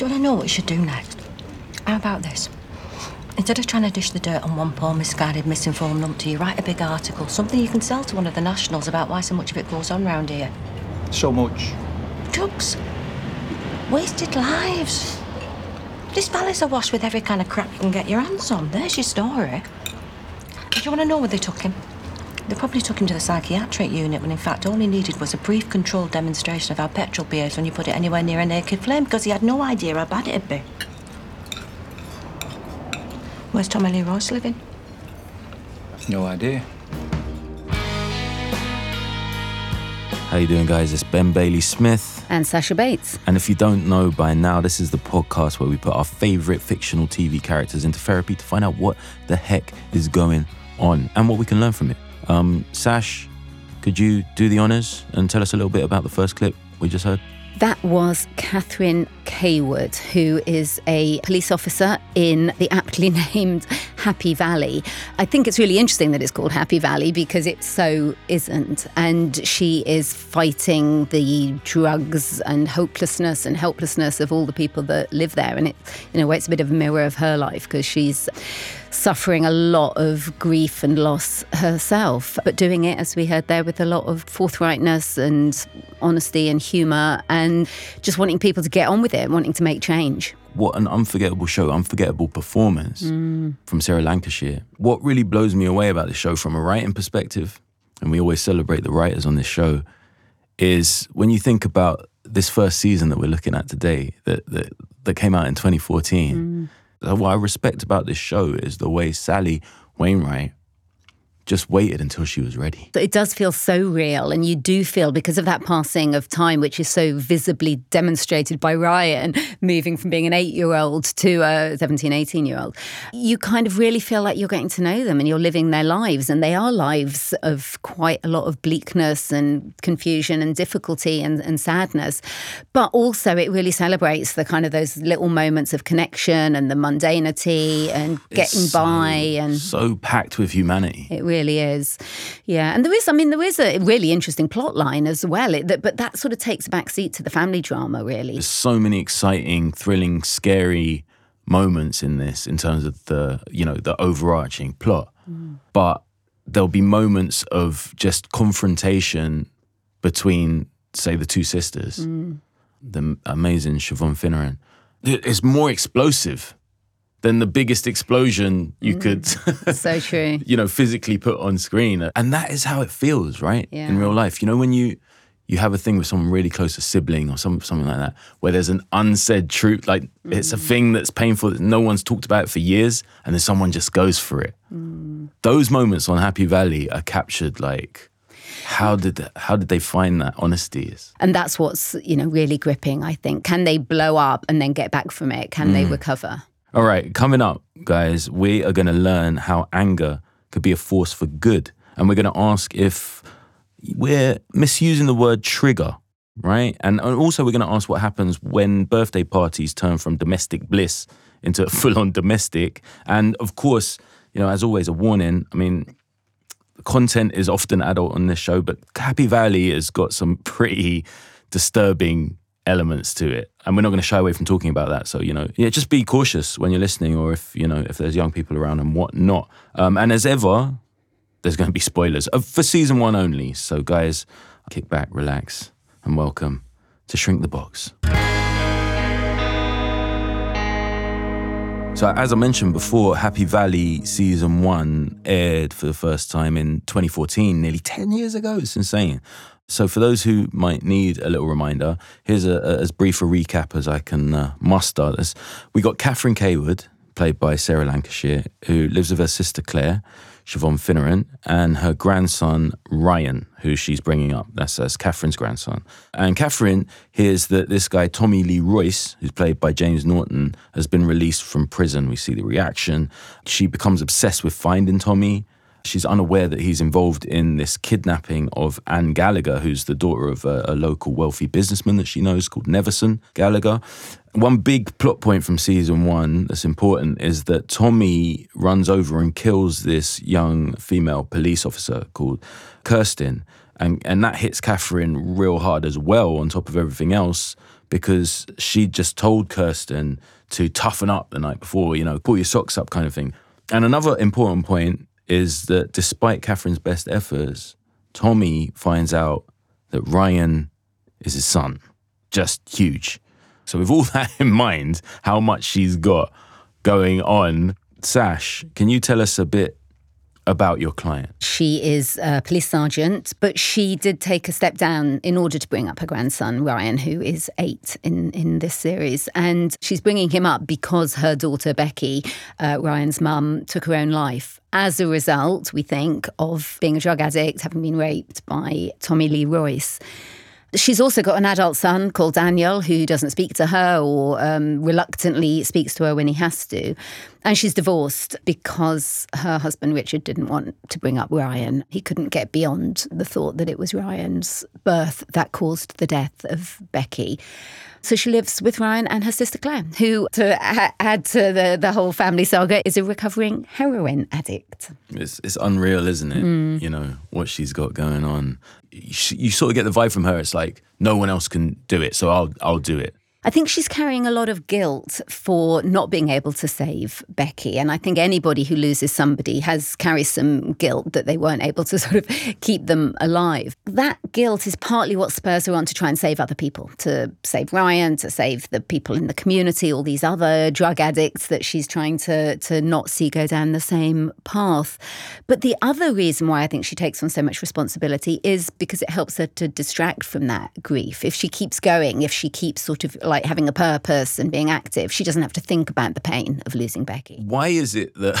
Do you want to know what you should do next? How about this? Instead of trying to dish the dirt on one poor, misguided, misinformed numpty, you write a big article, something you can sell to one of the nationals about why so much of it goes on round here. So much. Drugs. Wasted lives. This valley's awash with every kind of crap you can get your hands on. There's your story. Do you want to know where they took him? They probably took him to the psychiatric unit when in fact all he needed was a brief controlled demonstration of how petrol behaves when you put it anywhere near a naked flame because he had no idea how bad it'd be. Where's Tommy Lee Royce living? No idea. How you doing, guys? It's Ben Bailey Smith. And Sasha Bates. And if you don't know by now, this is the podcast where we put our favorite fictional TV characters into therapy to find out what the heck is going on and what we can learn from it. Um, Sash, could you do the honors and tell us a little bit about the first clip we just heard? That was Catherine Cawood, who is a police officer in the aptly named Happy Valley. I think it's really interesting that it's called Happy Valley because it so isn't. And she is fighting the drugs and hopelessness and helplessness of all the people that live there. And it, in a way, it's a bit of a mirror of her life because she's suffering a lot of grief and loss herself, but doing it, as we heard there, with a lot of forthrightness and honesty and humour and just wanting people to get on with it, wanting to make change. What an unforgettable show, unforgettable performance mm. from Sarah Lancashire. What really blows me away about the show from a writing perspective, and we always celebrate the writers on this show, is when you think about this first season that we're looking at today, that that, that came out in 2014. Mm what I respect about this show is the way Sally Wainwright just waited until she was ready. It does feel so real. And you do feel, because of that passing of time, which is so visibly demonstrated by Ryan, moving from being an eight year old to a 17, 18 year old, you kind of really feel like you're getting to know them and you're living their lives. And they are lives of quite a lot of bleakness and confusion and difficulty and, and sadness. But also, it really celebrates the kind of those little moments of connection and the mundanity and getting so, by. and So packed with humanity. It really really is. Yeah, and there is, I mean, there is a really interesting plot line as well, it, that, but that sort of takes a back seat to the family drama, really. There's so many exciting, thrilling, scary moments in this in terms of the, you know, the overarching plot. Mm. But there'll be moments of just confrontation between, say, the two sisters. Mm. The amazing Siobhan Finneran. It's more explosive than the biggest explosion you mm. could so true you know physically put on screen and that is how it feels right yeah. in real life you know when you you have a thing with someone really close a sibling or some, something like that where there's an unsaid truth like mm. it's a mm. thing that's painful that no one's talked about for years and then someone just goes for it mm. those moments on happy valley are captured like how did how did they find that honesty? And that's what's you know really gripping. I think. Can they blow up and then get back from it? Can mm. they recover? All right, coming up, guys, we are going to learn how anger could be a force for good. And we're going to ask if we're misusing the word trigger, right? And also, we're going to ask what happens when birthday parties turn from domestic bliss into full on domestic. And of course, you know, as always, a warning. I mean, content is often adult on this show, but Happy Valley has got some pretty disturbing elements to it. And we're not going to shy away from talking about that. So you know yeah just be cautious when you're listening or if you know if there's young people around and whatnot. Um, and as ever there's going to be spoilers uh, for season one only. So guys kick back relax and welcome to shrink the box. So, as I mentioned before, Happy Valley season one aired for the first time in 2014, nearly 10 years ago. It's insane. So, for those who might need a little reminder, here's a, a, as brief a recap as I can uh, muster. This. We got Catherine Cawood, played by Sarah Lancashire, who lives with her sister Claire. Siobhan Finneran, and her grandson, Ryan, who she's bringing up. That's, that's Catherine's grandson. And Catherine hears that this guy, Tommy Lee Royce, who's played by James Norton, has been released from prison. We see the reaction. She becomes obsessed with finding Tommy. She's unaware that he's involved in this kidnapping of Anne Gallagher, who's the daughter of a, a local wealthy businessman that she knows called Nevison Gallagher. One big plot point from season one that's important is that Tommy runs over and kills this young female police officer called Kirsten. And, and that hits Catherine real hard as well, on top of everything else, because she just told Kirsten to toughen up the night before, you know, pull your socks up kind of thing. And another important point is that despite Catherine's best efforts, Tommy finds out that Ryan is his son. Just huge. So, with all that in mind, how much she's got going on, Sash, can you tell us a bit about your client? She is a police sergeant, but she did take a step down in order to bring up her grandson, Ryan, who is eight in, in this series. And she's bringing him up because her daughter, Becky, uh, Ryan's mum, took her own life. As a result, we think, of being a drug addict, having been raped by Tommy Lee Royce. She's also got an adult son called Daniel who doesn't speak to her or um, reluctantly speaks to her when he has to. And she's divorced because her husband Richard didn't want to bring up Ryan. He couldn't get beyond the thought that it was Ryan's birth that caused the death of Becky. So she lives with Ryan and her sister Claire, who, to add to the, the whole family saga, is a recovering heroin addict. It's, it's unreal, isn't it? Mm. You know, what she's got going on. You, you sort of get the vibe from her. It's like, no one else can do it, so I'll, I'll do it. I think she's carrying a lot of guilt for not being able to save Becky. And I think anybody who loses somebody has carries some guilt that they weren't able to sort of keep them alive. That guilt is partly what spurs her on to try and save other people, to save Ryan, to save the people in the community, all these other drug addicts that she's trying to, to not see go down the same path. But the other reason why I think she takes on so much responsibility is because it helps her to distract from that grief. If she keeps going, if she keeps sort of like having a purpose and being active, she doesn't have to think about the pain of losing Becky. Why is it that,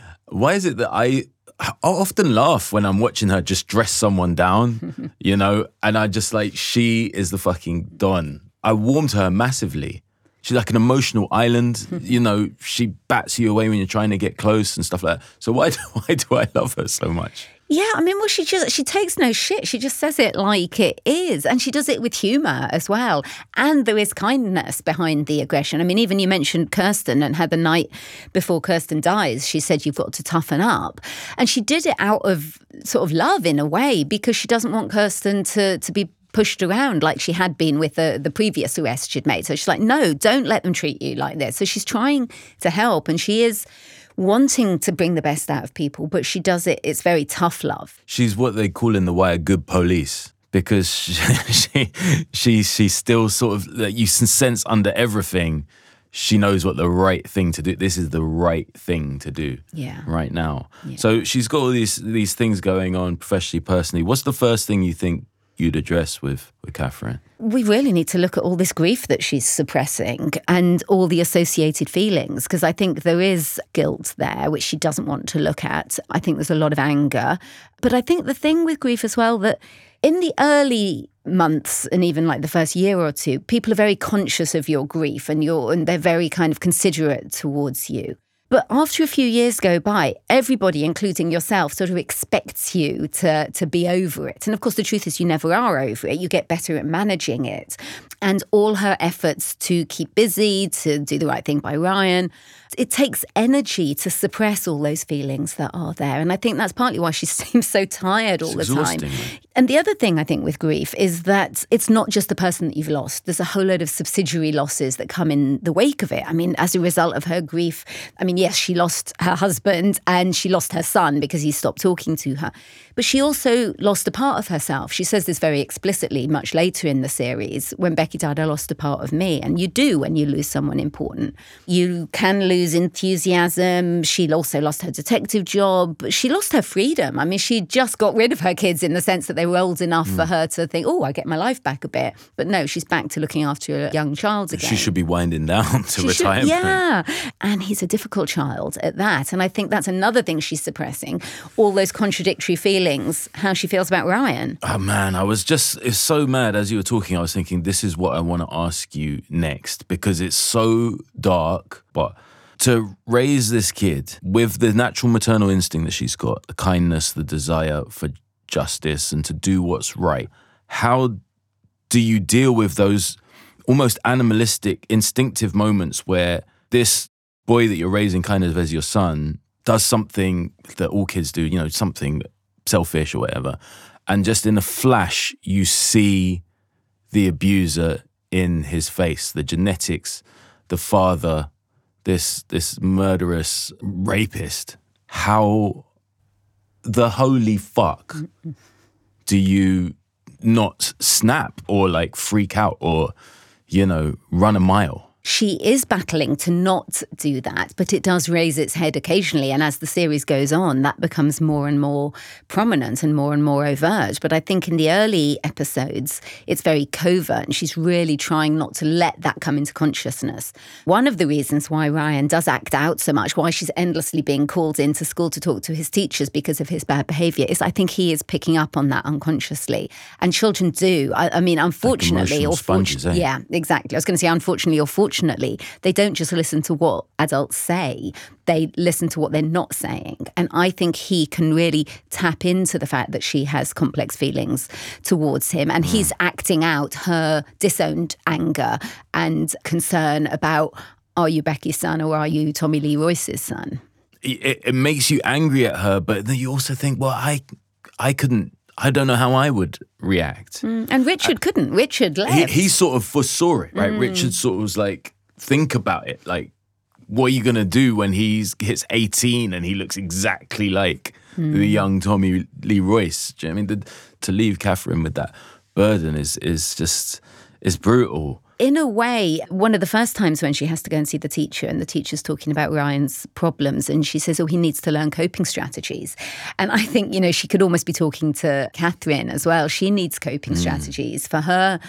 why is it that I, I often laugh when I'm watching her just dress someone down, you know, and I just like, she is the fucking Don. I warmed her massively. She's like an emotional island, you know, she bats you away when you're trying to get close and stuff like that. So why do, why do I love her so much? Yeah, I mean, well, she just she takes no shit. She just says it like it is, and she does it with humour as well. And there is kindness behind the aggression. I mean, even you mentioned Kirsten and how the night before Kirsten dies, she said you've got to toughen up, and she did it out of sort of love in a way because she doesn't want Kirsten to to be pushed around like she had been with the, the previous arrest she'd made. So she's like, no, don't let them treat you like this. So she's trying to help, and she is wanting to bring the best out of people, but she does it, it's very tough love. She's what they call in the wire good police because she, she, she she's still sort of, like, you sense under everything, she knows what the right thing to do. This is the right thing to do. Yeah. Right now. So she's got all these these things going on professionally, personally. What's the first thing you think you'd address with with Catherine? We really need to look at all this grief that she's suppressing and all the associated feelings because I think there is guilt there which she doesn't want to look at. I think there's a lot of anger. But I think the thing with grief as well that in the early months and even like the first year or two, people are very conscious of your grief and your and they're very kind of considerate towards you. But after a few years go by, everybody, including yourself, sort of expects you to, to be over it. And of course, the truth is, you never are over it. You get better at managing it. And all her efforts to keep busy, to do the right thing by Ryan, it takes energy to suppress all those feelings that are there. And I think that's partly why she seems so tired all It's the time. exhausting? And the other thing I think with grief is that it's not just the person that you've lost. There's a whole load of subsidiary losses that come in the wake of it. I mean, as a result of her grief, I mean, yes, she lost her husband and she lost her son because he stopped talking to her. But she also lost a part of herself. She says this very explicitly much later in the series. When Becky died, I lost a part of me. And you do when you lose someone important. You can lose enthusiasm. She also lost her detective job. She lost her freedom. I mean, she just got rid of her kids in the sense that they were old enough for mm. her to think, oh, I get my life back a bit. But no, she's back to looking after a young child again. She should be winding down to She should- retirement. yeah. And he's a difficult single child at that. And I think that's another thing she's suppressing all those contradictory feelings, how she feels about Ryan. Oh man, I was just it's so mad as you were talking. I was thinking this is what I want to ask you next because it's so dark, but to raise this kid with the natural maternal instinct that she's got, the kindness, the desire for justice and to do what's right. How do you deal with those almost animalistic, instinctive moments where this boy that you're raising kind of as your son does something that all kids do, you know, something selfish or whatever. And just in a flash, you see the abuser in his face, the genetics, the father, this this murderous rapist. How the holy fuck do you not snap or like freak out or, you know, run a mile? She is battling to not do that, but it does raise its head occasionally. And as the series goes on, that becomes more and more prominent and more and more overt. But I think in the early episodes, it's very covert, and she's really trying not to let that come into consciousness. One of the reasons why Ryan does act out so much, why she's endlessly being called into school to talk to his teachers because of his bad behavior, is I think he is picking up on that unconsciously. And children do. I, I mean, unfortunately, emotional or sponges, eh? yeah, exactly. I was going to say, unfortunately or fortunately, they don't just listen to what adults say, they listen to what they're not saying. And I think he can really tap into the fact that she has complex feelings towards him. And he's mm. acting out her disowned anger and concern about are you Becky's son or are you Tommy Lee Royce's son? it, it makes you angry at her, but then you also think, well, I, I couldn't, I don't know how I would react. Mm. And Richard couldn't. Richard left. He, he sort of foresaw it, right? Mm. Richard sort of was like, think about it, like, what are you gonna do when he's hits eighteen and he looks exactly like the mm. young Tommy Lee Royce? Do you know what I mean? The, to leave Catherine with that burden is is just is brutal. in a way, one of the first times when she has to go and see the teacher, and the teacher's talking about Ryan's problems, and she says, Oh, he needs to learn coping strategies. And I think, you know, she could almost be talking to Catherine as well. She needs coping hmm. strategies for her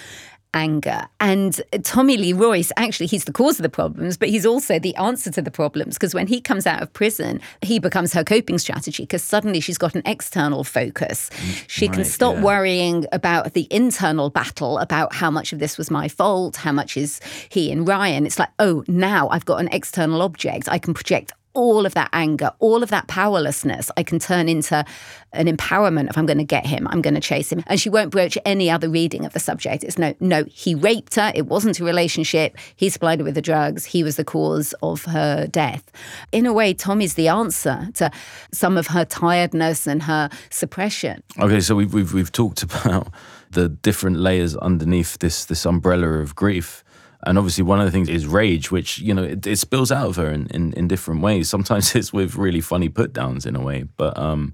anger. And Tommy Lee Royce, actually, he's the cause of the problems, but he's also the answer to the problems because when he comes out of prison, he becomes her coping strategy because suddenly she's got an external focus. She can stop yeah. worrying about the internal battle about how much of this was my fault, how much is he and Ryan. It's like, oh, now I've got an external object. I can project all of that anger, all of that powerlessness, I can turn into an empowerment if I'm going to get him, I'm going to chase him. And she won't broach any other reading of the subject. It's no, no, he raped her. It wasn't a relationship. He supplied her with the drugs. He was the cause of her death. In a way, Tommy's the answer to some of her tiredness and her suppression. Okay, so we've we've we've talked about the different layers underneath this this umbrella of grief. And obviously, one of the things is rage, which you know it, it spills out of her in, in, in different ways. Sometimes it's with really funny put downs in a way, but um,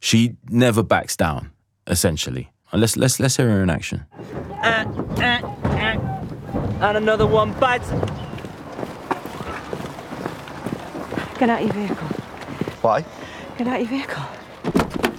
she never backs down. Essentially, Uh, let's let's let's hear her in action. Uh, uh, uh. And another one bites. Get out of your vehicle. Why? Get out of your vehicle.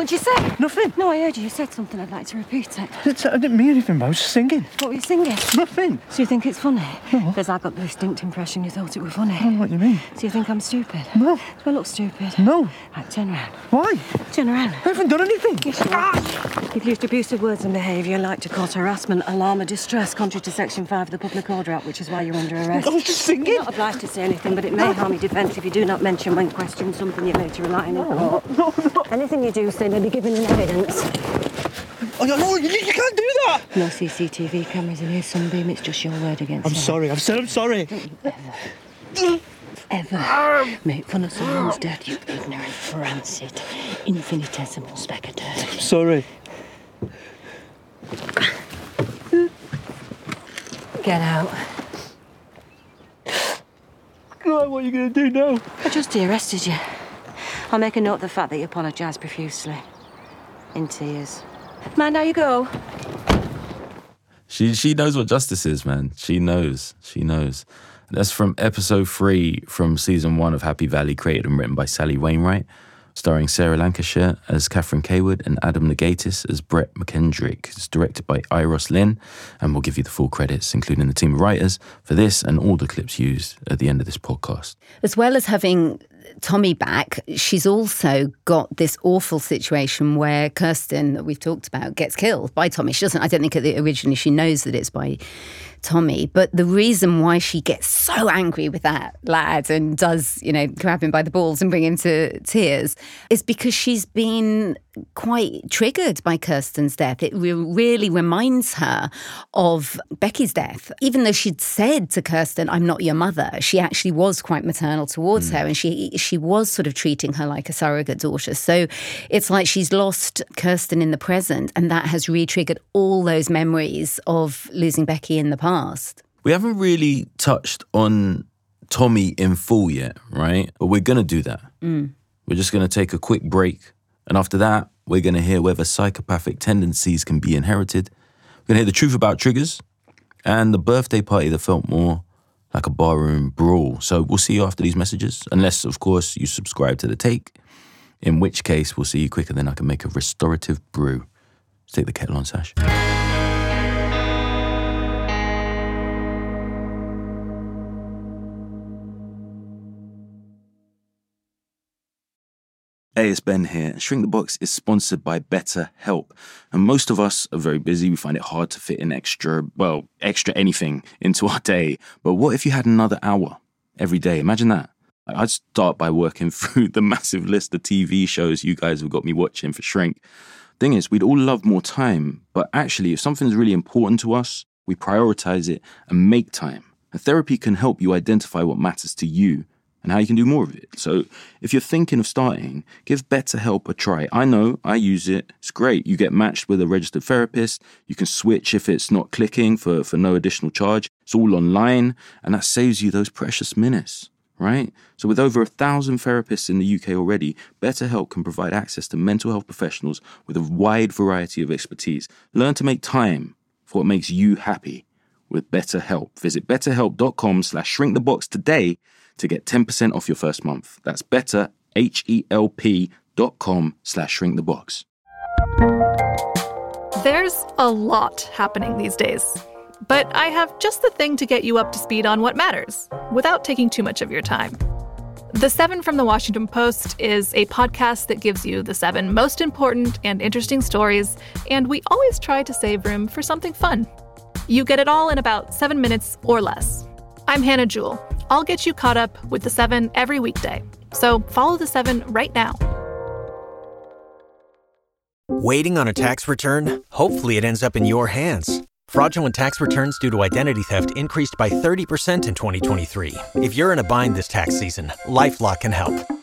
What'd you say? Nothing. No, I heard you. You said something. I'd like to repeat it. It's, I didn't mean anything, I was just singing. What were you singing? Nothing. So you think it's funny? Because I got the distinct impression you thought it were funny. I don't know what you mean. So you think I'm stupid? No. Do I look stupid? No. Right, turn around. Why? Turn around. I haven't done anything. Yes, you are. You've used abusive words and behaviour like to cause harassment, alarm, or distress, contrary to Section 5 of the Public Order Act, which is why you're under arrest. I was just singing. You're not obliged to say anything, but it may harm your defence if you do not mention when questioned something you later rely on in court. No, no. Anything you do say may be given in evidence. Oh, no, no, you, you can't do that. No CCTV cameras in here, Sunbeam. It's just your word against I'm theirs. sorry. I've said I'm sorry. Ever ever make fun of someone's death, you ignorant, rancid, infinitesimal speck of dirt. Sorry. Get out. Oh, what are you going to do now? I just arrested you. I'll make a note of the fact that you apologised profusely. In tears. Mind how you go. She she knows what justice is, man. She knows. She knows. That's from episode three from season one of Happy Valley, created and written by Sally Wainwright. starring Sarah Lancashire as Catherine Cawood and Adam Negatis as Brett McKendrick. It's directed by Euros Lyn, and we'll give you the full credits, including the team of writers, for this and all the clips used at the end of this podcast. As well as having Tommy back, she's also got this awful situation where Kirsten, that we've talked about, gets killed by Tommy. She doesn't, I don't think originally she knows that it's by Tommy, but the reason why she gets so angry with that lad and does, you know, grab him by the balls and bring him to tears is because she's been quite triggered by Kirsten's death. It re- really reminds her of Becky's death. Even though she'd said to Kirsten, I'm not your mother, she actually was quite maternal towards hmm. her and she she was sort of treating her like a surrogate daughter. So it's like she's lost Kirsten in the present and that has re-triggered all those memories of losing Becky in the past. We haven't really touched on Tommy in full yet, right? But we're going to do that. Mm. We're just going to take a quick break. And after that, we're going to hear whether psychopathic tendencies can be inherited. We're going to hear the truth about triggers and the birthday party that felt more like a barroom brawl. So we'll see you after these messages, unless, of course, you subscribe to The Take, in which case we'll see you quicker than I can make a restorative brew. Let's take the kettle on, Sash. Hey, it's Ben here. Shrink the Box is sponsored by BetterHelp. And most of us are very busy. We find it hard to fit in extra, well, extra anything into our day. But what if you had another hour every day? Imagine that. I'd start by working through the massive list of TV shows you guys have got me watching for Shrink. Thing is, we'd all love more time, but actually, if something's really important to us, we prioritize it and make time. And therapy can help you identify what matters to you and how you can do more of it. So if you're thinking of starting, give BetterHelp a try. I know, I use it. It's great. You get matched with a registered therapist. You can switch if it's not clicking for, for no additional charge. It's all online, and that saves you those precious minutes, right? So with over a thousand therapists in the UK already, BetterHelp can provide access to mental health professionals with a wide variety of expertise. Learn to make time for what makes you happy with BetterHelp. Visit betterhelp.com slash shrinkthebox today to get 10% off your first month. That's better, H-E-L-P dot com slash shrinkthebox. There's a lot happening these days. But I have just the thing to get you up to speed on what matters without taking too much of your time. The Seven from the Washington Post is a podcast that gives you the seven most important and interesting stories, and we always try to save room for something fun. You get it all in about seven minutes or less. I'm Hannah Jewell. I'll get you caught up with the seven every weekday. So follow the seven right now. Waiting on a tax return? Hopefully, it ends up in your hands. Fraudulent tax returns due to identity theft increased by 30% in 2023. If you're in a bind this tax season, LifeLock can help.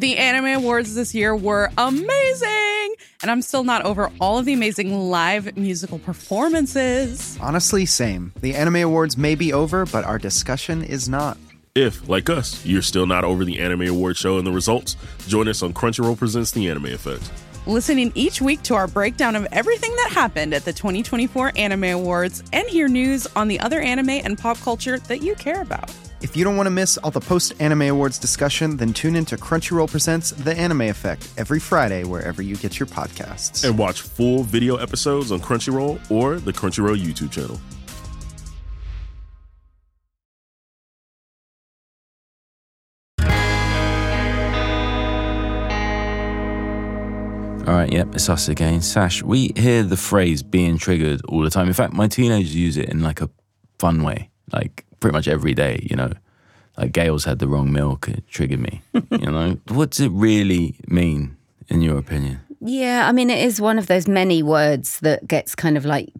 The Anime Awards this year were amazing! And I'm still not over all of the amazing live musical performances. Honestly, same. The Anime Awards may be over, but our discussion is not. If, like us, you're still not over the Anime Award show and the results, join us on Crunchyroll Presents The Anime Effect. Listening each week to our breakdown of everything that happened at the 2024 Anime Awards and hear news on the other anime and pop culture that you care about. If you don't want to miss all the post Anime Awards discussion, then tune in to Crunchyroll Presents The Anime Effect every Friday, wherever you get your podcasts. And watch full video episodes on Crunchyroll or the Crunchyroll YouTube channel. All right, yep, it's us again. Sash, we hear the phrase being triggered all the time. In fact, my teenagers use it in like a fun way, like pretty much every day, you know. Like Gail's had the wrong milk, it triggered me. you know, what does it really mean, in your opinion? Yeah, I mean, it is one of those many words that gets kind of like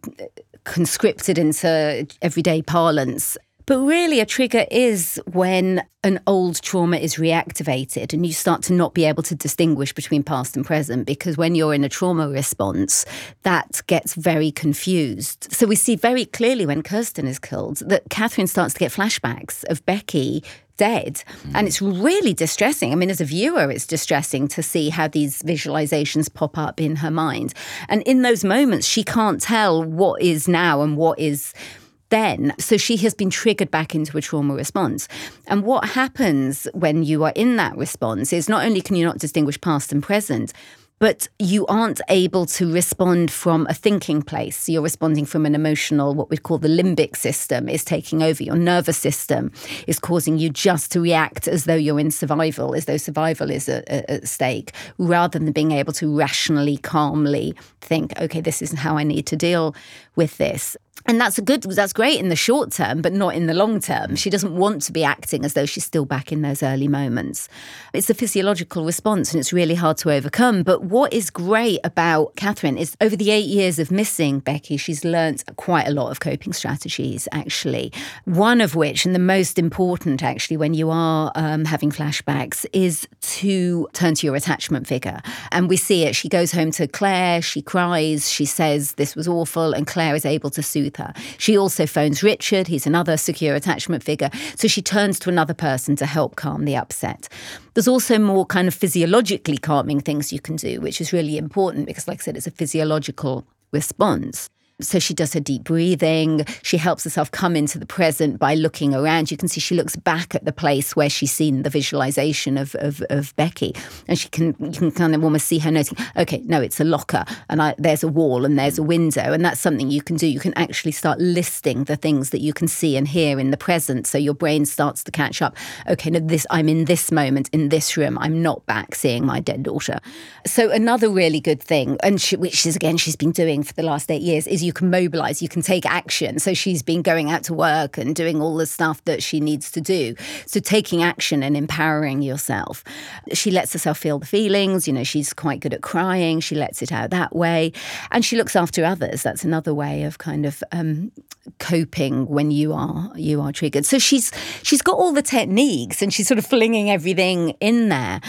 conscripted into everyday parlance. But really, a trigger is when an old trauma is reactivated and you start to not be able to distinguish between past and present because when you're in a trauma response, that gets very confused. So we see very clearly when Kirsten is killed that Catherine starts to get flashbacks of Becky dead. Hmm. And it's really distressing. I mean, as a viewer, it's distressing to see how these visualizations pop up in her mind. And in those moments, she can't tell what is now and what is then. So she has been triggered back into a trauma response. And what happens when you are in that response is not only can you not distinguish past and present, but you aren't able to respond from a thinking place. You're responding from an emotional, what we'd call the limbic system is taking over. Your nervous system is causing you just to react as though you're in survival, as though survival is at stake, rather than being able to rationally, calmly think, okay, this is how I need to deal with this. And that's a good that's great in the short term but not in the long term. She doesn't want to be acting as though she's still back in those early moments. It's a physiological response and it's really hard to overcome. But what is great about catherine is over the eight years of missing becky she's learnt quite a lot of coping strategies actually. One of which and the most important actually when you are um, having flashbacks is to turn to your attachment figure. And we see it. She goes home to claire she cries she says this was awful and claire is able to soothe her. She also phones Richard, he's another secure attachment figure. So she turns to another person to help calm the upset. There's also more kind of physiologically calming things you can do, which is really important because, like I said, it's a physiological response. So she does her deep breathing. She helps herself come into the present by looking around. You can see she looks back at the place where she's seen the visualization of, of, of Becky. And she can you can kind of almost see her noting, okay, no, it's a locker and I, there's a wall and there's a window. And that's something you can do. You can actually start listing the things that you can see and hear in the present. So your brain starts to catch up. Okay, no, this I'm in this moment in this room. I'm not back seeing my dead daughter. So another really good thing, and she, which is again she's been doing for the last eight years, is you you can mobilize, you can take action. So she's been going out to work and doing all the stuff that she needs to do. So taking action and empowering yourself. She lets herself feel the feelings. You know, she's quite good at crying. She lets it out that way. And she looks after others. That's another way of kind of um, coping when you are you are triggered. So she's she's got all the techniques and she's sort of flinging everything in there.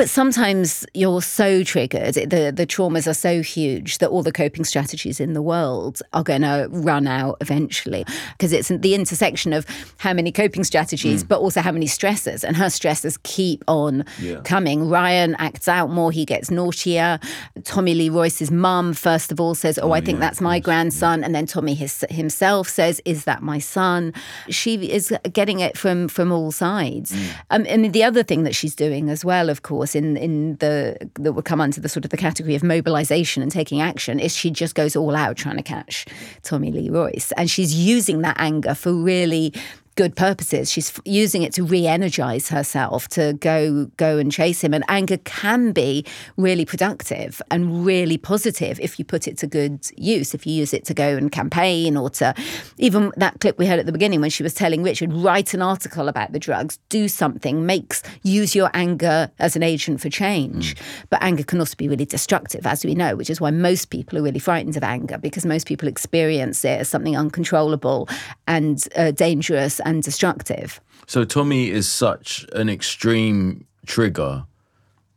But sometimes you're so triggered, the, the traumas are so huge that all the coping strategies in the world are going to run out eventually. Because it's the intersection of how many coping strategies, mm. but also how many stressors. And her stressors keep on yeah. coming. Ryan acts out more, he gets naughtier. Tommy Lee Royce's mum, first of all, says, Oh, oh I think yeah, that's my grandson. Yeah. And then Tommy his, himself says, Is that my son? She is getting it from, from all sides. Mm. Um, and the other thing that she's doing as well, of course, in in the that would come under the sort of the category of mobilization and taking action, is she just goes all out trying to catch Tommy Lee Royce, and she's using that anger for really good purposes. She's using it to re-energize herself to go go and chase him. And anger can be really productive and really positive if you put it to good use. If you use it to go and campaign or to even that clip we heard at the beginning when she was telling Richard, write an article about the drugs, do something, makes use your anger as an agent for change. Mm. But anger can also be really destructive, as we know, which is why most people are really frightened of anger because most people experience it as something uncontrollable and uh, dangerous and destructive. So Tommy is such an extreme trigger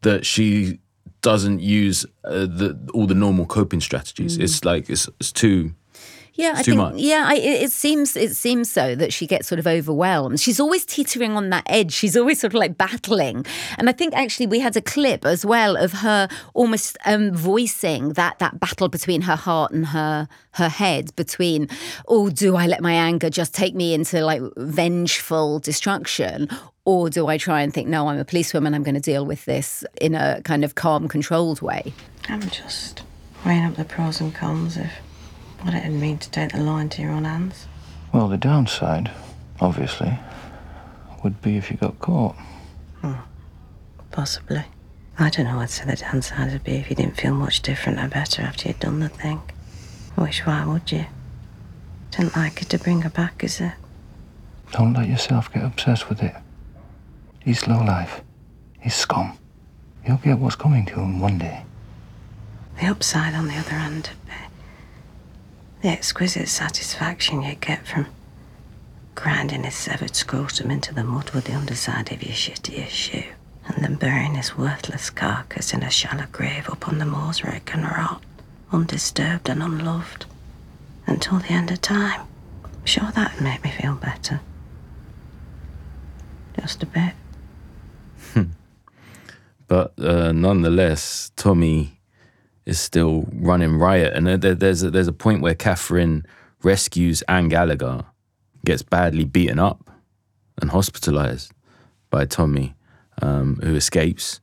that she doesn't use uh, the all the normal coping strategies. Mm. It's like it's, it's too yeah, I think much. yeah, I, it, it, seems it seems so that she gets sort of overwhelmed. She's always teetering on that edge. She's always sort of like battling. And I think actually we had a clip as well of her almost um, voicing that that battle between her heart and her her head between oh, do I let my anger just take me into like vengeful destruction or do I try and think, no, I'm a policewoman, I'm going to deal with this in a kind of calm, controlled way? I'm just weighing up the pros and cons of what it would mean to take the law into your own hands. Well, the downside, obviously, would be if you got caught. Hmm. Possibly. I don't know what the downside would be if you didn't feel much different or better after you'd done the thing. Which why would you? Didn't like it to bring her back, is it? Don't let yourself get obsessed with it. He's low life. He's scum. He'll get what's coming to him one day. The upside, on the other hand, the exquisite satisfaction you get from grinding his severed scrotum into the mud with the underside of your shittiest shoe, and then burying his worthless carcass in a shallow grave up on the moors where it can rot, undisturbed and unloved, until the end of time. Sure, that'd make me feel better. Just a bit. But uh, nonetheless, Tommy is still running riot, and there, there's a, there's a point where Catherine rescues Anne Gallagher, gets badly beaten up and hospitalized by Tommy, um, who escapes.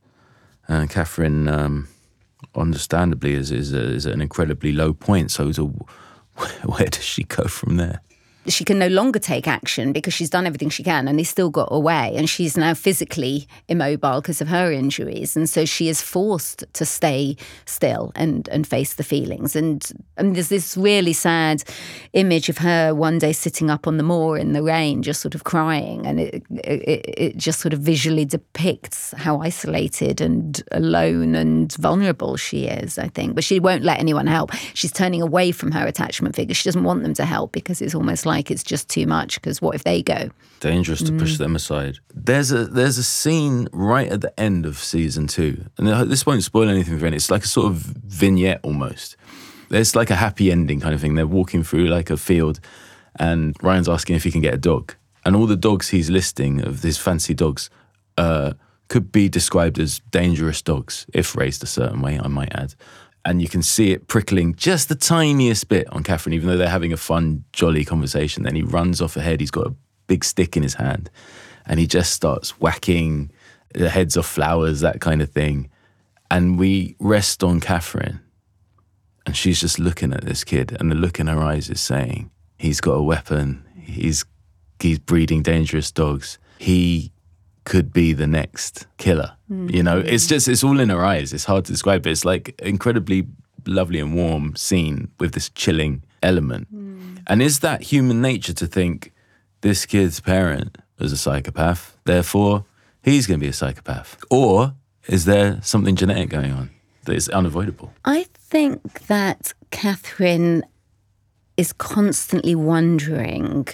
And Catherine, um, understandably, is is, is at an incredibly low point. So, so where does she go from there? She can no longer take action because she's done everything she can and he still got away and she's now physically immobile because of her injuries. And so she is forced to stay still and and face the feelings. And and there's this really sad image of her one day sitting up on the moor in the rain just sort of crying. And it it, it just sort of visually depicts how isolated and alone and vulnerable she is I think. But she won't let anyone help. She's turning away from her attachment figure. She doesn't want them to help because it's almost like it's just too much because what if they go? Dangerous to push Mm. them aside. There's a there's a scene right at the end of season two, and this won't spoil anything for anyone. It's like a sort of vignette almost. There's like a happy ending kind of thing. They're walking through like a field, and Ryan's asking if he can get a dog, and all the dogs he's listing of his fancy dogs uh, could be described as dangerous dogs if raised a certain way. I might add. And you can see it prickling just the tiniest bit on Catherine, even though they're having a fun, jolly conversation. Then he runs off ahead. He's got a big stick in his hand and he just starts whacking the heads off flowers, that kind of thing. And we rest on Catherine and she's just looking at this kid and the look in her eyes is saying, he's got a weapon. He's, he's breeding dangerous dogs. He could be the next killer. Mm. You know, it's just, it's all in her eyes. It's hard to describe, but it's like incredibly lovely and warm scene with this chilling element. Mm. And is that human nature to think this kid's parent was a psychopath, therefore he's going to be a psychopath? Or is there something genetic going on that is unavoidable? I think that Catherine is constantly wondering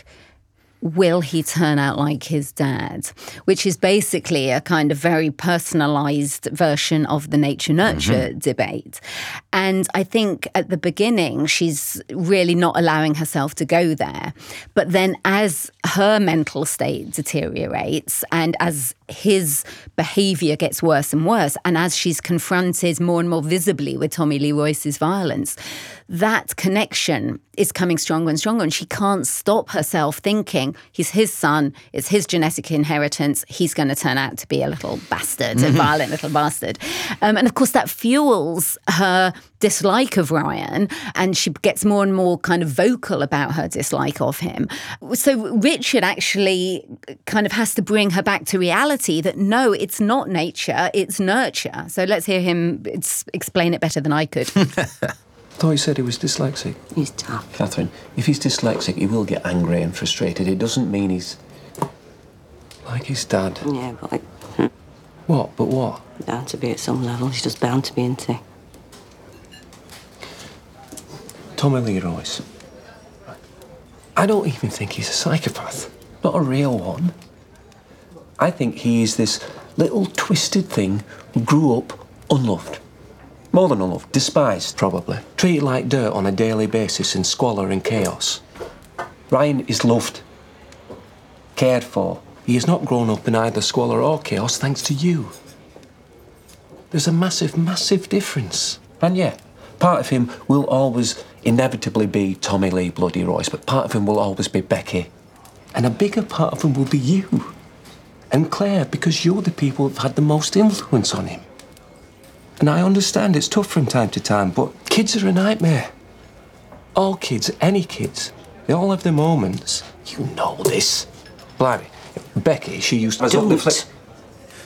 will he turn out like his dad? Which is basically a kind of very personalized version of the nature nurture mm-hmm. debate. And I think at the beginning, she's really not allowing herself to go there. But then as her mental state deteriorates and as his behavior gets worse and worse, and as she's confronted more and more visibly with Tommy Lee Royce's violence, that connection is coming stronger and stronger. And she can't stop herself thinking, he's his son, it's his genetic inheritance, he's going to turn out to be a little bastard, a Mhm. violent little bastard. Um, and of course, that fuels her dislike of Ryan, and she gets more and more kind of vocal about her dislike of him. So Richard actually kind of has to bring her back to reality that no, it's not nature, it's nurture. So let's hear him explain it better than I could. thought he said he was dyslexic. He's tough. Catherine, if he's dyslexic, he will get angry and frustrated. It doesn't mean he's. like his dad. Yeah, but like, hmm. What? But what? bound to be at some level. He's just bound to be, isn't he? Tommy Lee Royce. I don't even think he's a psychopath. Not a real one. I think he is this little twisted thing who grew up unloved. More than unloved, despised, probably. Treated like dirt on a daily basis in squalor and chaos. Ryan is loved, cared for. He has not grown up in either squalor or chaos thanks to you. There's a massive, massive difference. And yeah, part of him will always inevitably be Tommy Lee Bloody Royce, but part of him will always be Becky. And a bigger part of him will be you. And Claire, because you're the people who've had the most influence on him. And I understand it's tough from time to time, but kids are a nightmare. All kids, any kids, they all have their moments. You know this. Blimey, Becky, she used to Don't. the flip.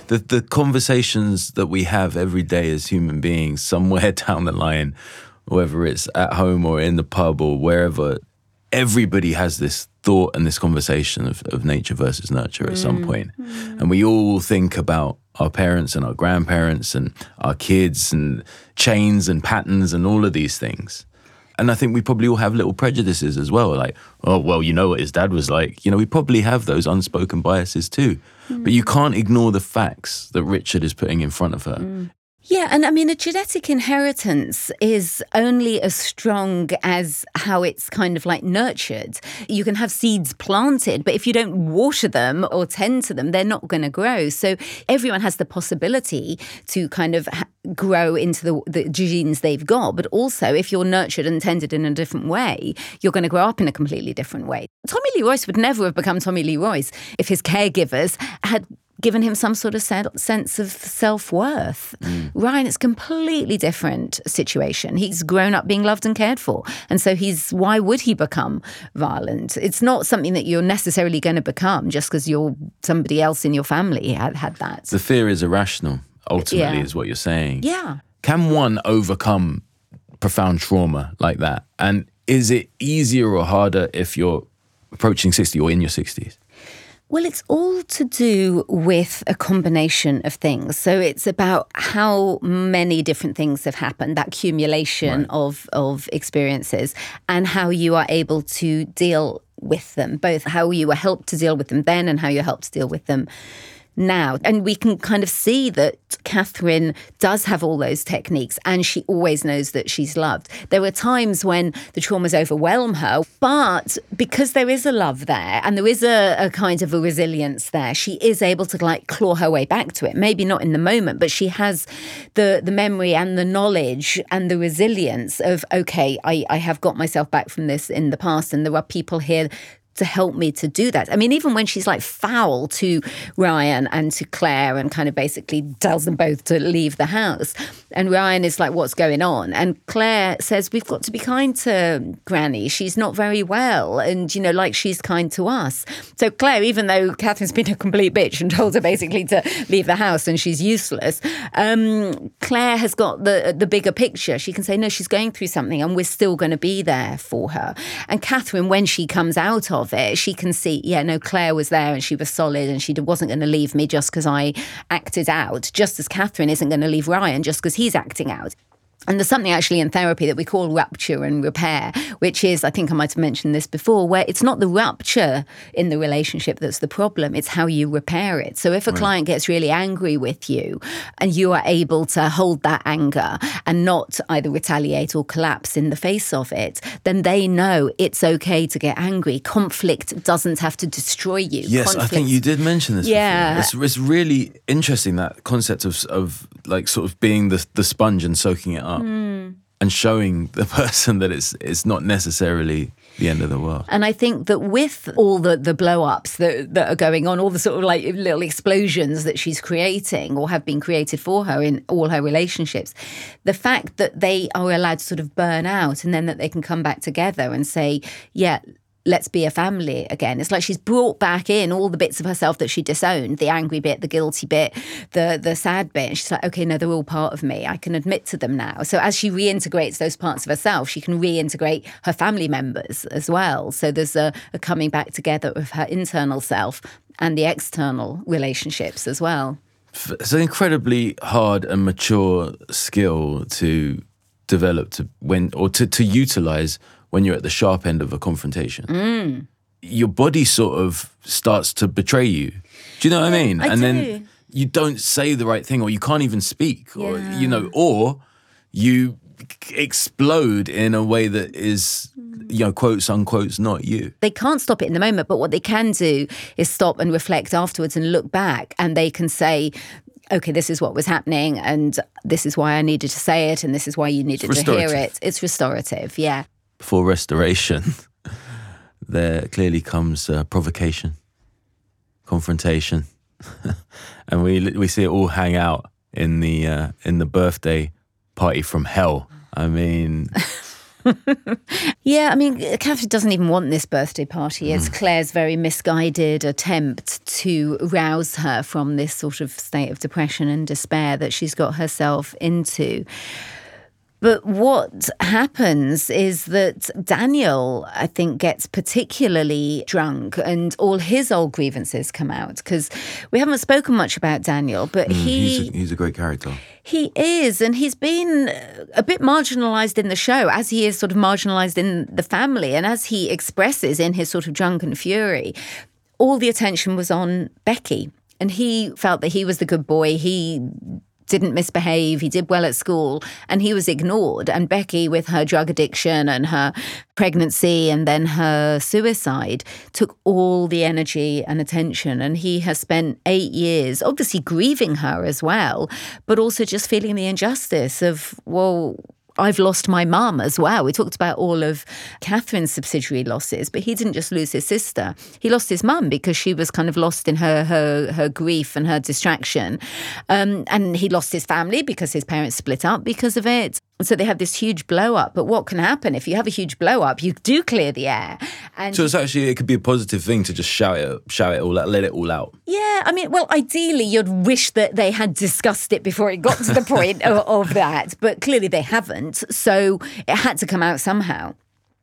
the the conversations that we have every day as human beings, somewhere down the line, whether it's at home or in the pub or wherever, everybody has this thought and this conversation of, of nature versus nurture at some mm. point. Mm. And we all think about our parents and our grandparents and our kids and chains and patterns and all of these things. and I think we probably all have little prejudices as well. Like, oh well, you know what his dad was like. You know, we probably have those unspoken biases too. Mm. But you can't ignore the facts that Richard is putting in front of her. Yeah, and I mean, a genetic inheritance is only as strong as how it's kind of like nurtured. You can have seeds planted, but if you don't water them or tend to them, they're not going to grow. So everyone has the possibility to kind of ha- grow into the, the genes they've got. But also, if you're nurtured and tended in a different way, you're going to grow up in a completely different way. Tommy Lee Royce would never have become Tommy Lee Royce if his caregivers had given him some sort of se- sense of self worth. Mm. Ryan, it's a completely different situation. He's grown up being loved and cared for. And so he's, why would he become violent? It's not something that you're necessarily going to become just because you're somebody else in your family had had that. The fear is irrational. Ultimately, Yeah. is what you're saying. Yeah. Can one overcome profound trauma like that? And is it easier or harder if you're approaching 60 or in your 60s? Well, it's all to do with a combination of things. So it's about how many different things have happened, that accumulation of, of experiences, and how you are able to deal with them, both how you were helped to deal with them then and how you're helped to deal with them now. And we can kind of see that Catherine does have all those techniques and she always knows that she's loved. There were times when the traumas overwhelm her, but because there is a love there and there is a, a kind of a resilience there, she is able to like claw her way back to it. Maybe not in the moment, but she has the the memory and the knowledge and the resilience of, okay, I, I have got myself back from this in the past and there are people here to help me to do that. I mean, even when she's like foul to Ryan and to Claire and kind of basically tells them both to leave the house. And Ryan is like, what's going on? And Claire says, we've got to be kind to Granny. She's not very well. And, you know, like she's kind to us. So Claire, even though Catherine's been a complete bitch and told her basically to leave the house and she's useless, um, Claire has got the, the bigger picture. She can say, no, she's going through something and we're still going to be there for her. And Catherine, when she comes out of it, she can see, yeah, no, Claire was there and she was solid and she wasn't going to leave me just because I acted out, just as Catherine isn't going to leave Ryan just because he's acting out. And there's something actually in therapy that we call rupture and repair, which is, I think I might have mentioned this before, where it's not the rupture in the relationship that's the problem, it's how you repair it. So if a Right. client gets really angry with you and you are able to hold that anger and not either retaliate or collapse in the face of it, then they know it's okay to get angry. Conflict doesn't have to destroy you. Yes, I think you did mention this. Yeah. before. It's, it's really interesting that concept of of like sort of being the the sponge and soaking it up Mm. and showing the person that it's it's not necessarily the end of the world. And I think that with all the, the blow ups that, that are going on, all the sort of like little explosions that she's creating or have been created for her in all her relationships, the fact that they are allowed to sort of burn out and then that they can come back together and say, yeah, let's be a family again. It's like she's brought back in all the bits of herself that she disowned, the angry bit, the guilty bit, the the sad bit. And she's like, okay, no, they're all part of me. I can admit to them now. So as she reintegrates those parts of herself, she can reintegrate her family members as well. So there's a, a coming back together of her internal self and the external relationships as well. It's an incredibly hard and mature skill to develop to when or to, to utilize when you're at the sharp end of a confrontation. Mm. Your body sort of starts to betray you. Do you know what I mean? I and do. then you don't say the right thing or you can't even speak or Yeah. you know or you explode in a way that is you know quotes unquotes not you. they can't stop it in the moment, but what they can do is stop and reflect afterwards and look back, and they can say, okay, this is what was happening, and this is why I needed to say it, and this is why you needed to hear it. It's restorative, yeah. Before restoration, there clearly comes uh, provocation, confrontation, and we we see it all hang out in the uh, in the birthday party from hell. I mean, Yeah, I mean, Catherine doesn't even want this birthday party. It's Claire's very misguided attempt to rouse her from this sort of state of depression and despair that she's got herself into. But what happens is that Daniel, I think, gets particularly drunk and all his old grievances come out because we haven't spoken much about Daniel, but Mm, he. he's, a, he's a great character. He is, and he's been a bit marginalised in the show, as he is sort of marginalised in the family, and as he expresses in his sort of drunken fury. All the attention was on Becky, and he felt that he was the good boy. He didn't misbehave, he did well at school, and he was ignored. And Becky, with her drug addiction and her pregnancy and then her suicide, took all the energy and attention. And he has spent eight years, obviously grieving her as well, but also just feeling the injustice of, well, I've lost my mum as well. We talked about all of Catherine's subsidiary losses, but he didn't just lose his sister. He lost his mum because she was kind of lost in her her, her grief and her distraction. Um, and he lost his family because his parents split up because of it. So they have this huge blow up. But what can happen if you have a huge blow up? You do clear the air. And So it's actually it could be a positive thing to just shout it, shout it all out, let it all out. Yeah, I mean, well, ideally, you'd wish that they had discussed it before it got to the point of, of that, but clearly they haven't. So it had to come out somehow.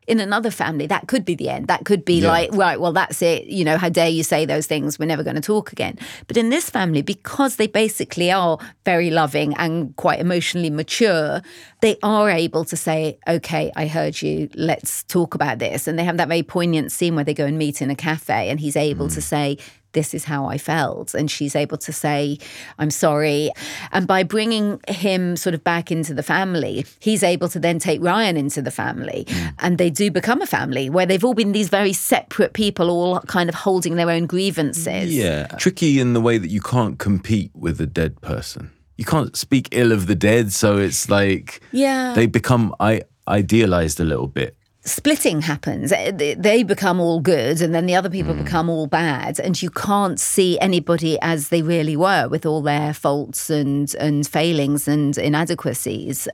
In another family, that could be the end. That could be Yeah. like, right, well, that's it. You know, how dare you say those things? We're never going to talk again. But in this family, because they basically are very loving and quite emotionally mature, they are able to say, okay, I heard you. Let's talk about this. And they have that very poignant scene where they go and meet in a cafe and he's able to mm. say, this is how I felt. And she's able to say, I'm sorry. And by bringing him sort of back into the family, he's able to then take Ryan into the family. Mm. And they do become a family where they've all been these very separate people, all kind of holding their own grievances. Yeah. Tricky in the way that you can't compete with a dead person. You can't speak ill of the dead, so it's like Yeah. they become I idealized a little bit. Splitting happens. Eh, They become all good, and then the other people hmm. become all bad, and you can't see anybody as they really were with all their faults and and failings and inadequacies.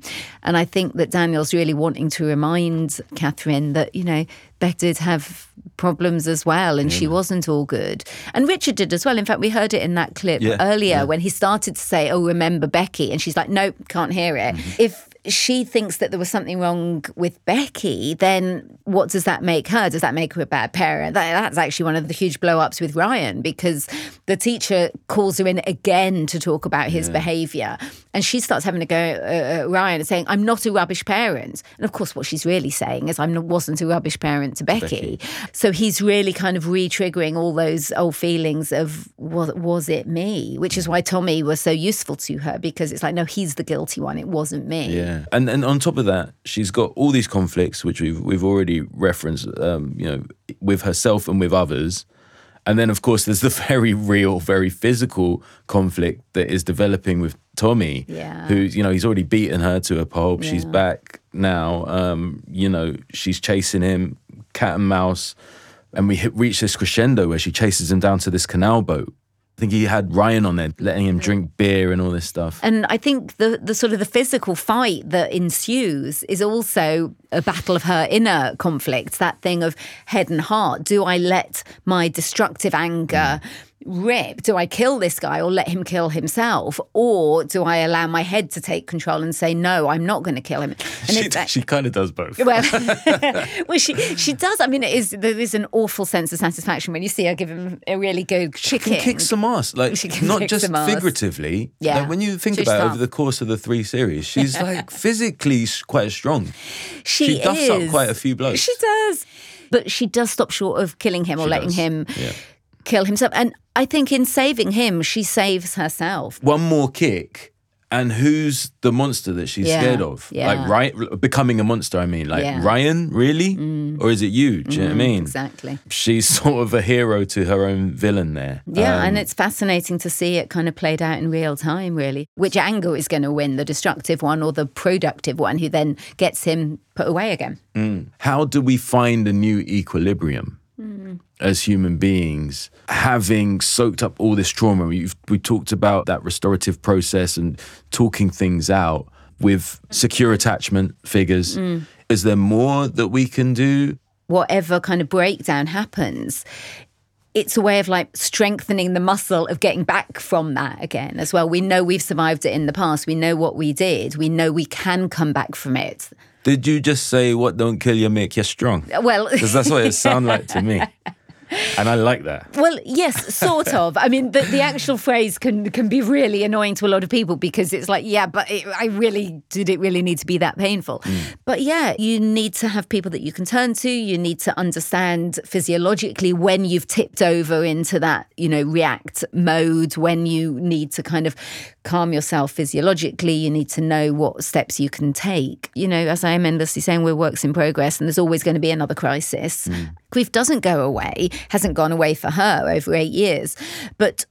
And I think that Daniel's really wanting to remind Catherine that you know Beck did have problems as well, and she hmm. wasn't all good. And Richard did as well. In fact, we heard it in that clip Yeah, earlier yeah. when he started to say, "Oh, remember Becky," and she's like, "Nope, can't hear it." Mm-hmm. If she thinks that there was something wrong with Becky, then what does that make her? Does that make her a bad parent? That, that's actually one of the huge blow ups with Ryan because the teacher calls her in again to talk about his behaviour. And she starts having to go uh, Ryan and saying, I'm not a rubbish parent. And of course, what she's really saying is, I wasn't a rubbish parent to Becky. So he's really kind of re triggering all those old feelings of, was, was it me? Which is why Tommy was so useful to her because it's like, no, he's the guilty one. It wasn't me. Yeah, and and on top of that, she's got all these conflicts, which we've we've already referenced, um, you know, with herself and with others, and then of course there's the very real, very physical conflict that is developing with Tommy, Yeah. who's you know he's already beaten her to a pulp. She's back now. Um, you know, she's chasing him, cat and mouse, and we hit, reach this crescendo where she chases him down to this canal boat. I think he had Ryan on there, letting him drink beer and all this stuff. And I think the the sort of the physical fight that ensues is also a battle of her inner conflicts, that thing of head and heart. Do I let my destructive anger rip? Do I kill this guy or let him kill himself? Or do I allow my head to take control and say, no, I'm not going to kill him? And she, she kind of does both. well, well, she she does. I mean, it is there is an awful sense of satisfaction when you see her give him a really good She kicking. can kick some ass, like not just figuratively. Yeah. like, when you think She's about it over the course of the three series, she's like physically quite strong. She, She duffs up quite a few blows She does, but she does stop short of killing him or She letting does. him Yeah. Kill himself. And I think in saving him, she saves herself. One more kick, and who's the monster that she's Yeah, scared of? yeah. Like right, becoming a monster. I mean, like Yeah. Mm. Ryan, really, or is it you? Do you know what I mean? Exactly. She's sort of a hero to her own villain there. Yeah, Um, and it's fascinating to see it kind of played out in real time, really. Which angle is going to win, the destructive one or the productive one, who then gets him put away again? Mm. How do we find a new equilibrium Mm-hmm. as human beings, having soaked up all this trauma? We've, we talked about that restorative process and talking things out with secure attachment figures. Mm. Is there more that we can do? Whatever kind of breakdown happens, it's a way of like strengthening the muscle of getting back from that again as well. We know we've survived it in the past. We know what we did. We know we can come back from it. Did you just say what don't kill you make you strong? Well, Because that's what it sounded like to me. And I like that. Well, yes, sort of. I mean, the, the actual phrase can can be really annoying to a lot of people because it's like, yeah, but it, I really did it really need to be that painful? Mm. But yeah, you need to have people that you can turn to. You need to understand physiologically when you've tipped over into that, you know, react mode. When you need to kind of calm yourself physiologically, you need to know what steps you can take. You know, as I am endlessly saying, we're works in progress, and there's always going to be another crisis. Hmm. Grief doesn't go away, hasn't gone away for her over eight years. But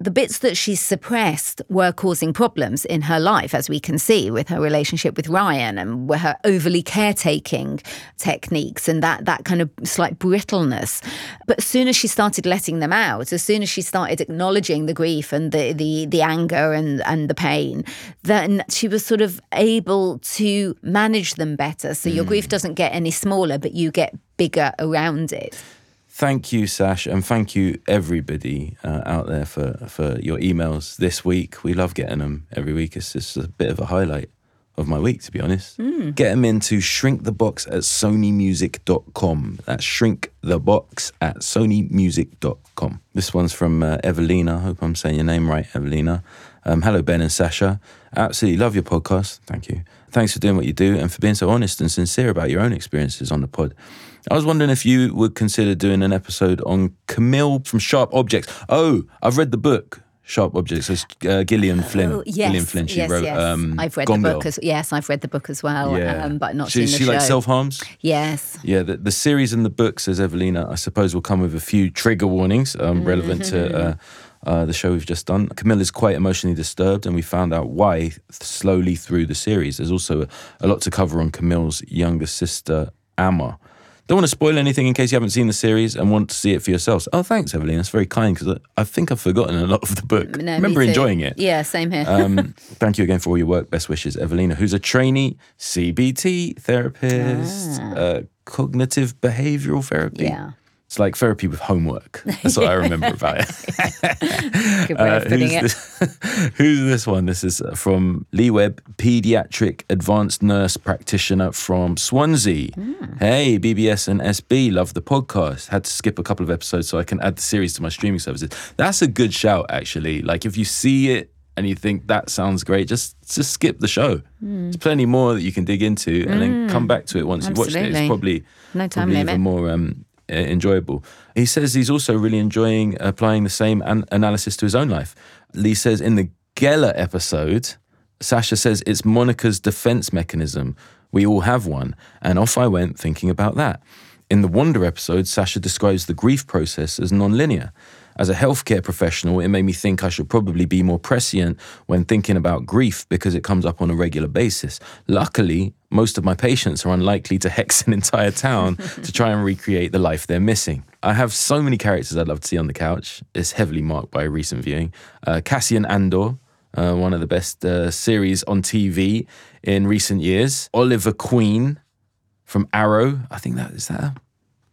the bits that she's suppressed were causing problems in her life, as we can see with her relationship with Ryan and with her overly caretaking techniques and that that kind of slight brittleness. But as soon as she started letting them out, as soon as she started acknowledging the grief and the the, the anger and, and the pain, then she was sort of able to manage them better. So your hmm. grief doesn't get any smaller, but you get bigger around it. Thank you, Sash, and thank you everybody uh, out there for for your emails this week. We love getting them every week. It's just a bit of a highlight of my week, to be honest. Mm. Get them into shrinkthebox at sonymusic.com. That's shrinkthebox at sonymusic.com. This one's from uh, Evelina. Hope I'm saying your name right, Evelina. Um, hello, Ben and Sasha. Absolutely love your podcast. Thank you. Thanks for doing what you do and for being so honest and sincere about your own experiences on the pod. I was wondering if you would consider doing an episode on Camille from Sharp Objects. Oh, I've read the book Sharp Objects. It's uh, Gillian Flynn. Oh, yes, Gillian Flynn. She yes, wrote. yes. Um, I've read Gone the book. Girl. As, yes, I've read the book as well, Yeah. um, but not she, seen the she show. like self harms. Yes. Yeah, the, the series and the book, says Evelina, I suppose will come with a few trigger warnings um, relevant to uh, uh, the show we've just done. Camille is quite emotionally disturbed, and we found out why slowly through the series. There's also a, a lot to cover on Camille's younger sister, Amma. Don't want to spoil anything in case you haven't seen the series and want to see it for yourselves. Oh, thanks, Evelina. That's very kind because I, think I've forgotten a lot of the book. No, me remember enjoying it. Yeah, same here. Um, thank you again for all your work. Best wishes, Evelina, who's a trainee CBT therapist, uh, cognitive behavioral therapy. Yeah. It's like therapy with homework. That's what I remember about it. Good way of Uh, putting who's, it. This, who's this one? This is from Lee Webb, pediatric advanced nurse practitioner from Swansea. Hmm. Hey, BBS and SB, love the podcast. Had to skip a couple of episodes so I can add the series to my streaming services. That's a good shout, actually. Like if you see it and you think that sounds great, just just skip the show. Hmm. There's plenty more that you can dig into, and then Mm. come back to it once you've watched it. It's probably No time probably limit. even more um, uh, Uh, enjoyable. He says he's also really enjoying applying the same an- analysis to his own life. Lee says in the Geller episode, Sasha says it's Monica's defense mechanism. We all have one. And off I went thinking about that. In the Wanda episode, Sasha describes the grief process as non-linear. As a healthcare professional, it made me think I should probably be more prescient when thinking about grief because it comes up on a regular basis. Luckily, most of my patients are unlikely to hex an entire town to try and recreate the life they're missing. I have so many characters I'd love to see on the couch. It's heavily marked by recent viewing. Uh, Cassian Andor, uh, one of the best uh, series on TV in recent years. Oliver Queen from Arrow. I think that is that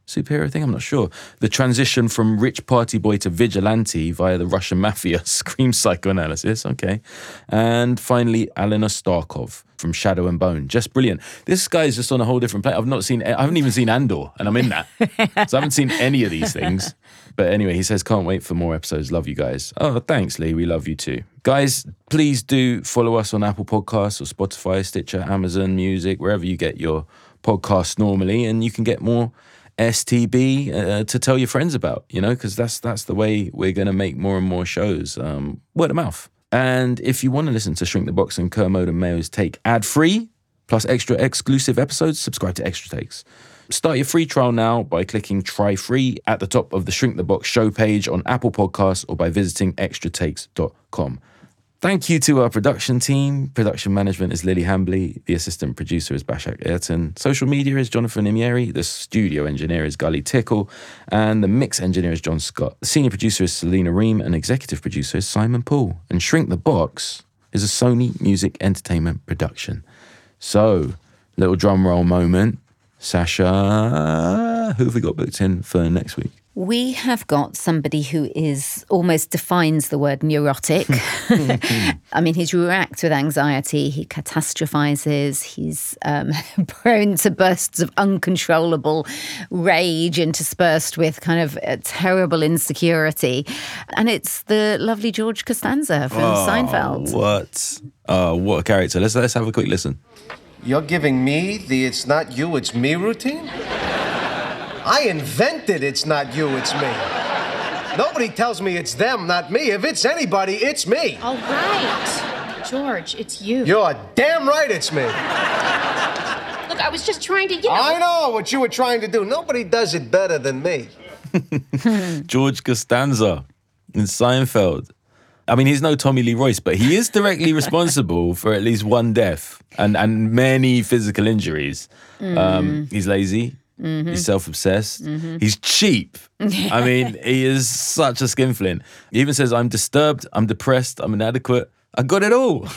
superhero thing. I'm not sure. The transition from rich party boy to vigilante via the Russian mafia scream psychoanalysis. Okay, and finally Alina Starkov from Shadow and Bone. Just brilliant. This guy is just on a whole different plane. I've not seen. I haven't even seen Andor, and I'm in that, so I haven't seen any of these things. But anyway, he says, can't wait for more episodes. Love you guys. Oh, thanks, Lee. We love you too. Guys, please do follow us on Apple Podcasts or Spotify, Stitcher, Amazon Music, wherever you get your podcasts normally, and you can get more STB uh, to tell your friends about, you know, because that's that's the way we're going to make more and more shows, um, word of mouth. And if you want to listen to Shrink the Box and Kermode and Mayo's take ad free, plus extra exclusive episodes, subscribe to Extra Takes. Start your free trial now by clicking try free at the top of the Shrink the Box show page on Apple Podcasts or by visiting extratakes.com. Thank you to our production team. Production management is Lily Hambley. The assistant producer is Bashak Ayrton. Social media is Jonathan Imieri. The studio engineer is Gully Tickle. And the mix engineer is John Scott. The senior producer is Selena Ream. And executive producer is Simon Paul. And Shrink the Box is a Sony Music Entertainment production. So, little drum roll moment. Sasha, who have we got booked in for next week? We have got somebody who is almost defines the word neurotic. I mean, he's racked with anxiety, he catastrophizes, he's um, prone to bursts of uncontrollable rage interspersed with kind of a terrible insecurity. And it's the lovely George Costanza from Oh, Seinfeld. What? Oh, what a character. Let's let's have a quick listen. You're giving me the it's not you, it's me routine? I invented it's not you, it's me. Nobody tells me it's them, not me. If it's anybody, it's me. All right. George, it's you. You're damn right it's me. Look, I was just trying to, you know. I know what you were trying to do. Nobody does it better than me. George Costanza in Seinfeld. I mean, he's no Tommy Lee Royce, but he is directly responsible for at least one death and, and many physical injuries. Um, he's lazy. Mhm. He's self-obsessed. Mhm. He's cheap. I mean, he is such a skinflint. He even says, "I'm disturbed. I'm depressed. I'm inadequate. I got it all."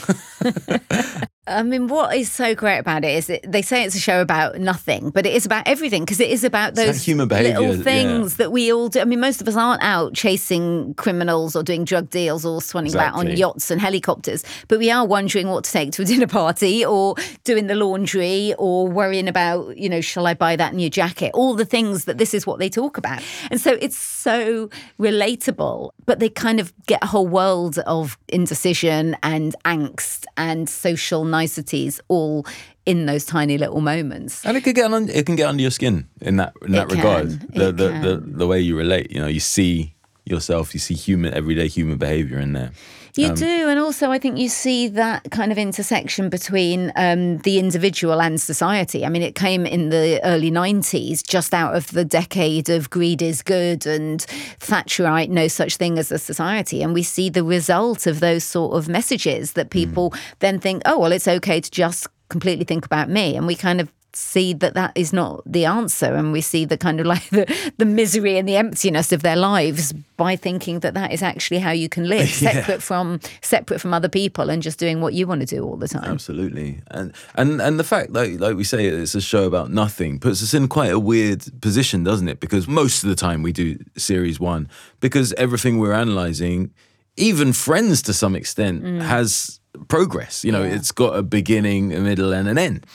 I mean, what is so great about it is that they say it's a show about nothing, but it is about everything because it is about like those human behaviour, little yeah. things that we all do. I mean, most of us aren't out chasing criminals or doing drug deals or swanning about on yachts and helicopters, but we are wondering what to take to a dinner party or doing the laundry or worrying about, you know, shall I buy that new jacket? All the things that this is what they talk about. And so it's so relatable, but they kind of get a whole world of indecision and angst and social niceties all in those tiny little moments. And it can get on, it can get under your skin in that in that It regard. can, The, the, the the way you relate, you know, you see yourself, you see human everyday human behavior in there. You Um, do, and also I think you see that kind of intersection between um, the individual and society. I mean, it came in the early 90s, just out of the decade of greed is good and Thatcherite, no such thing as a society. And we see the result of those sort of messages that people then think, oh, well, it's okay to just completely think about me. And we kind of see that that is not the answer and we see the kind of like the, the misery and the emptiness of their lives by thinking that that is actually how you can live Yeah. separate from separate from other people and just doing what you want to do all the time Absolutely, and and and the fact, like like we say, it's a show about nothing, puts us in quite a weird position, doesn't it? Because most of the time we do series one, because everything we're analyzing, even Friends to some extent, Mm. has progress. You know, it's got a beginning, a middle, and an end.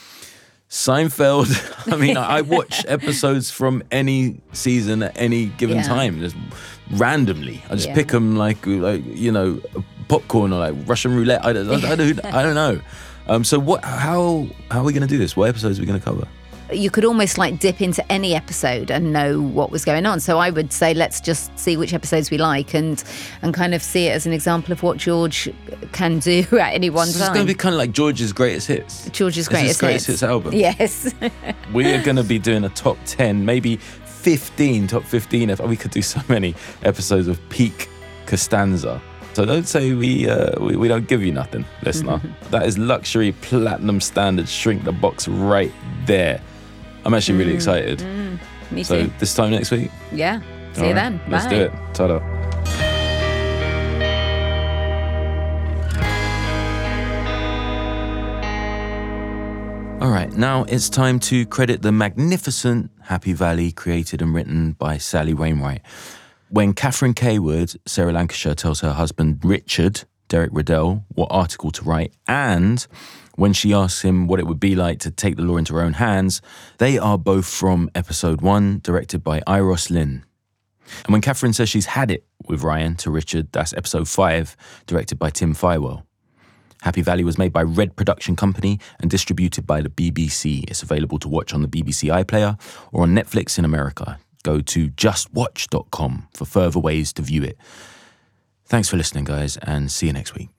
Seinfeld. I mean, I watch episodes from any season at any given Yeah. time, just randomly. I just Yeah. pick them like like you know popcorn or like Russian roulette. I don't, I don't, I don't know. Um, so what? How how are we going to do this? What episodes are we going to cover? You could almost like dip into any episode and know what was going on so i would say let's just see which episodes we like and and kind of see it as an example of what george can do at any one So it's going to be kind of like George's greatest hits. george's greatest, greatest hits album. yes We are going to be doing a top 10, maybe 15, top 15. If we could do so many episodes of peak Costanza. So don't say we, uh, we we don't give you nothing, listener. that is luxury platinum standard. Shrink the box right there. I'm actually really excited. Mm, me So too this time next week. yeah see All you right, then Let's Bye. do it. Ta-da. All right, now it's time to credit the magnificent Happy Valley, created and written by Sally Wainwright. When Catherine Cawood, Sarah Lancashire, tells her husband Richard, Derek Riddell, what article to write, and when she asks him what it would be like to take the law into her own hands, they are both from episode one, directed by Euros Lyn. And when Catherine says she's had it with Ryan to Richard, that's episode five, directed by Tim Fywell. Happy Valley was made by Red Production Company and distributed by the BBC. It's available to watch on the BBC iPlayer or on Netflix in America. Go to justwatch.com for further ways to view it. Thanks for listening, guys, and see you next week.